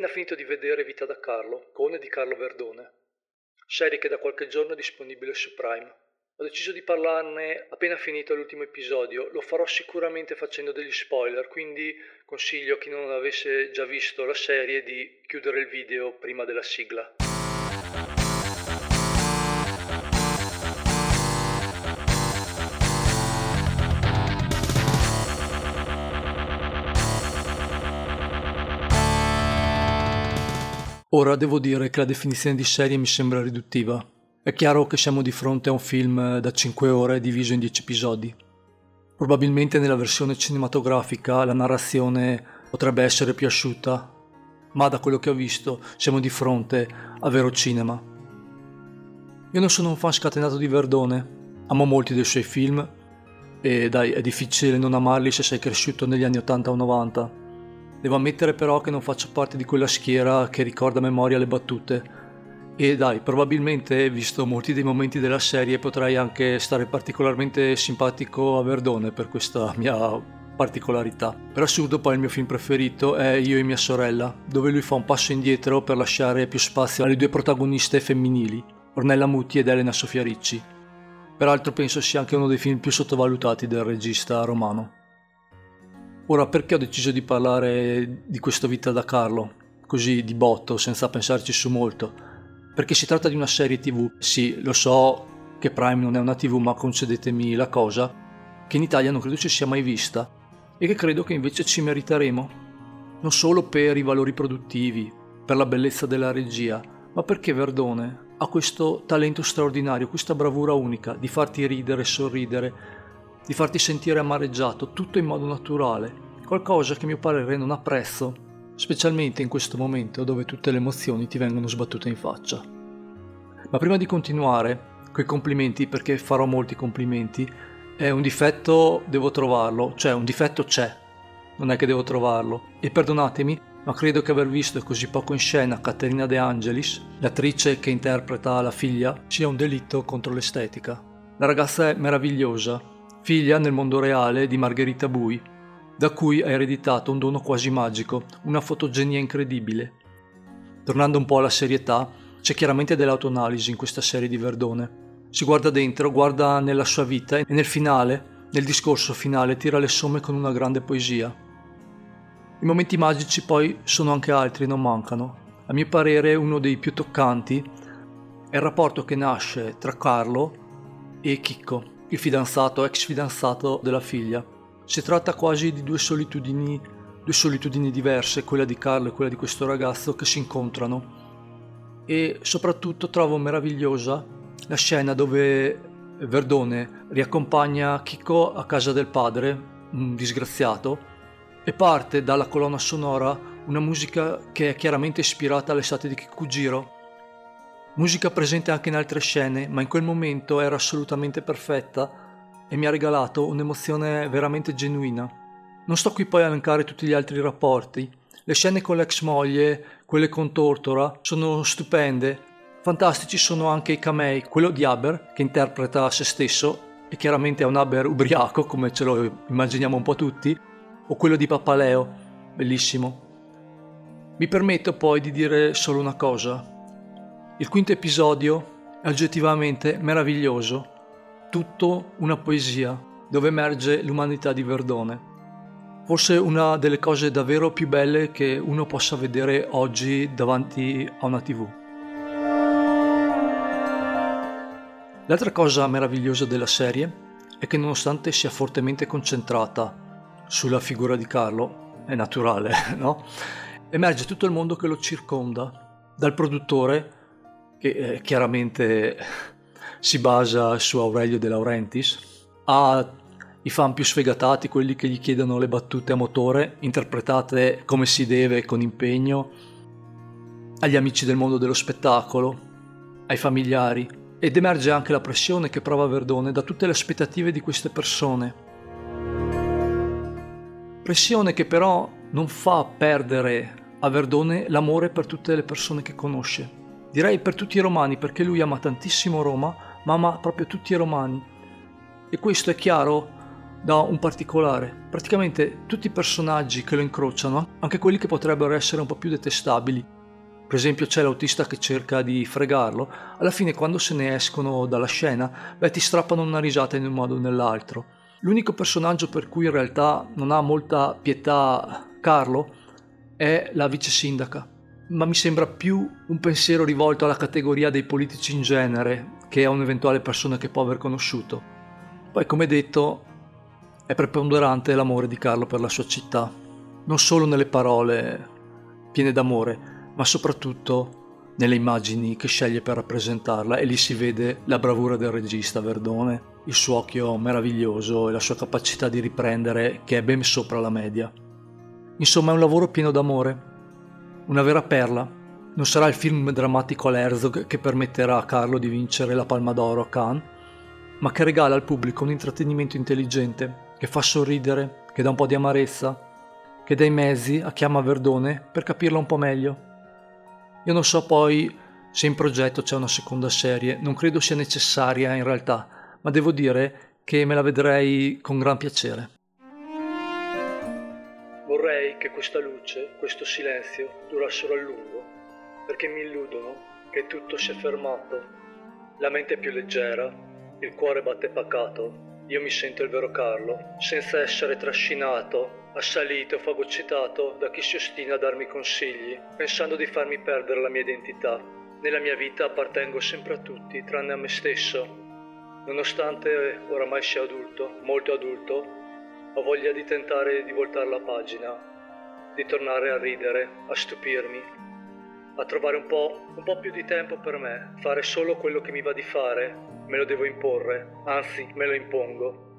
appena finito di vedere Vita da Carlo, con di Carlo Verdone, serie che da qualche giorno è disponibile su Prime. Ho deciso di parlarne appena finito l'ultimo episodio, lo farò sicuramente facendo degli spoiler, quindi consiglio a chi non avesse già visto la serie di chiudere il video prima della sigla. Ora devo dire che la definizione di serie mi sembra riduttiva. È chiaro che siamo di fronte a un film da 5 ore diviso in 10 episodi. Probabilmente nella versione cinematografica la narrazione potrebbe essere più asciutta, ma da quello che ho visto siamo di fronte a vero cinema. Io non sono un fan scatenato di Verdone, amo molti dei suoi film e dai, è difficile non amarli se sei cresciuto negli anni 80 o 90 Devo ammettere però che non faccio parte di quella schiera che ricorda a memoria le battute. E dai, probabilmente, visto molti dei momenti della serie, potrei anche stare particolarmente simpatico a Verdone per questa mia particolarità. Per assurdo poi il mio film preferito è Io e mia sorella, dove lui fa un passo indietro per lasciare più spazio alle due protagoniste femminili, Ornella Mutti ed Elena Sofia Ricci. Peraltro penso sia anche uno dei film più sottovalutati del regista romano. Ora, perché ho deciso di parlare di questo Vita da Carlo, così di botto, senza pensarci su molto? Perché si tratta di una serie tv, sì, lo so che Prime non è una tv, ma concedetemi la cosa, che in Italia non credo ci sia mai vista e che credo che invece ci meriteremo, non solo per i valori produttivi, per la bellezza della regia, ma perché Verdone ha questo talento straordinario, questa bravura unica di farti ridere sorridere, di farti sentire amareggiato, tutto in modo naturale, qualcosa che a mio parere non apprezzo, specialmente in questo momento dove tutte le emozioni ti vengono sbattute in faccia. Ma prima di continuare, coi complimenti, perché farò molti complimenti, è un difetto devo trovarlo, cioè un difetto c'è, non è che devo trovarlo. E perdonatemi, ma credo che aver visto così poco in scena Caterina De Angelis, l'attrice che interpreta la figlia, sia un delitto contro l'estetica. La ragazza è meravigliosa, figlia nel mondo reale di Margherita Bui, da cui ha ereditato un dono quasi magico, una fotogenia incredibile. Tornando un po' alla serietà, c'è chiaramente dell'autoanalisi in questa serie di Verdone. Si guarda dentro, guarda nella sua vita e nel finale, nel discorso finale, tira le somme con una grande poesia. I momenti magici poi sono anche altri, non mancano. A mio parere uno dei più toccanti è il rapporto che nasce tra Carlo e Chicco, il fidanzato, ex fidanzato della figlia. Si tratta quasi di due solitudini, due solitudini diverse, quella di Carlo e quella di questo ragazzo, che si incontrano. E soprattutto trovo meravigliosa la scena dove Verdone riaccompagna Chico a casa del padre, un disgraziato, e parte dalla colonna sonora una musica che è chiaramente ispirata all'estate di Kikujiro, Musica presente anche in altre scene, ma in quel momento era assolutamente perfetta e mi ha regalato un'emozione veramente genuina. Non sto qui poi a elencare tutti gli altri rapporti. Le scene con l'ex moglie, quelle con Tortora, sono stupende. Fantastici sono anche i camei, quello di Haber, che interpreta se stesso, e chiaramente è un Haber ubriaco, come ce lo immaginiamo un po' tutti, o quello di Papaleo, bellissimo. Mi permetto poi di dire solo una cosa. Il quinto episodio è oggettivamente meraviglioso, tutto una poesia dove emerge l'umanità di Verdone. Forse una delle cose davvero più belle che uno possa vedere oggi davanti a una tv. L'altra cosa meravigliosa della serie è che nonostante sia fortemente concentrata sulla figura di Carlo, è naturale, no? Emerge tutto il mondo che lo circonda, dal produttore che eh, chiaramente si basa su Aurelio De Laurentiis, ha i fan più sfegatati, quelli che gli chiedono le battute a motore, interpretate come si deve, con impegno, agli amici del mondo dello spettacolo, ai familiari, ed emerge anche la pressione che prova Verdone da tutte le aspettative di queste persone. Pressione che però non fa perdere a Verdone l'amore per tutte le persone che conosce direi per tutti i romani perché lui ama tantissimo Roma, ma ama proprio tutti i romani. E questo è chiaro da un particolare. Praticamente tutti i personaggi che lo incrociano, anche quelli che potrebbero essere un po' più detestabili, per esempio c'è l'autista che cerca di fregarlo, alla fine quando se ne escono dalla scena, beh ti strappano una risata in un modo o nell'altro. L'unico personaggio per cui in realtà non ha molta pietà Carlo è la vice sindaca, ma mi sembra più un pensiero rivolto alla categoria dei politici in genere che a un'eventuale persona che può aver conosciuto. Poi come detto è preponderante l'amore di Carlo per la sua città, non solo nelle parole piene d'amore, ma soprattutto nelle immagini che sceglie per rappresentarla e lì si vede la bravura del regista Verdone, il suo occhio meraviglioso e la sua capacità di riprendere che è ben sopra la media. Insomma è un lavoro pieno d'amore, una vera perla. Non sarà il film drammatico all'Herzog che permetterà a Carlo di vincere la Palma d'Oro a Cannes, ma che regala al pubblico un intrattenimento intelligente, che fa sorridere, che dà un po' di amarezza, che dà i mezzi a chi ama Verdone per capirla un po' meglio. Io non so poi se in progetto c'è una seconda serie, non credo sia necessaria in realtà, ma devo dire che me la vedrei con gran piacere. Vorrei che questa luce, questo silenzio durassero a lungo, perché mi illudono che tutto si è fermato. La mente è più leggera, il cuore batte pacato, io mi sento il vero Carlo, senza essere trascinato assalito fagocitato da chi si ostina a darmi consigli, pensando di farmi perdere la mia identità. Nella mia vita appartengo sempre a tutti, tranne a me stesso. Nonostante oramai sia adulto, molto adulto, ho voglia di tentare di voltare la pagina, di tornare a ridere, a stupirmi, a trovare un po', un po' più di tempo per me, fare solo quello che mi va di fare, me lo devo imporre, anzi me lo impongo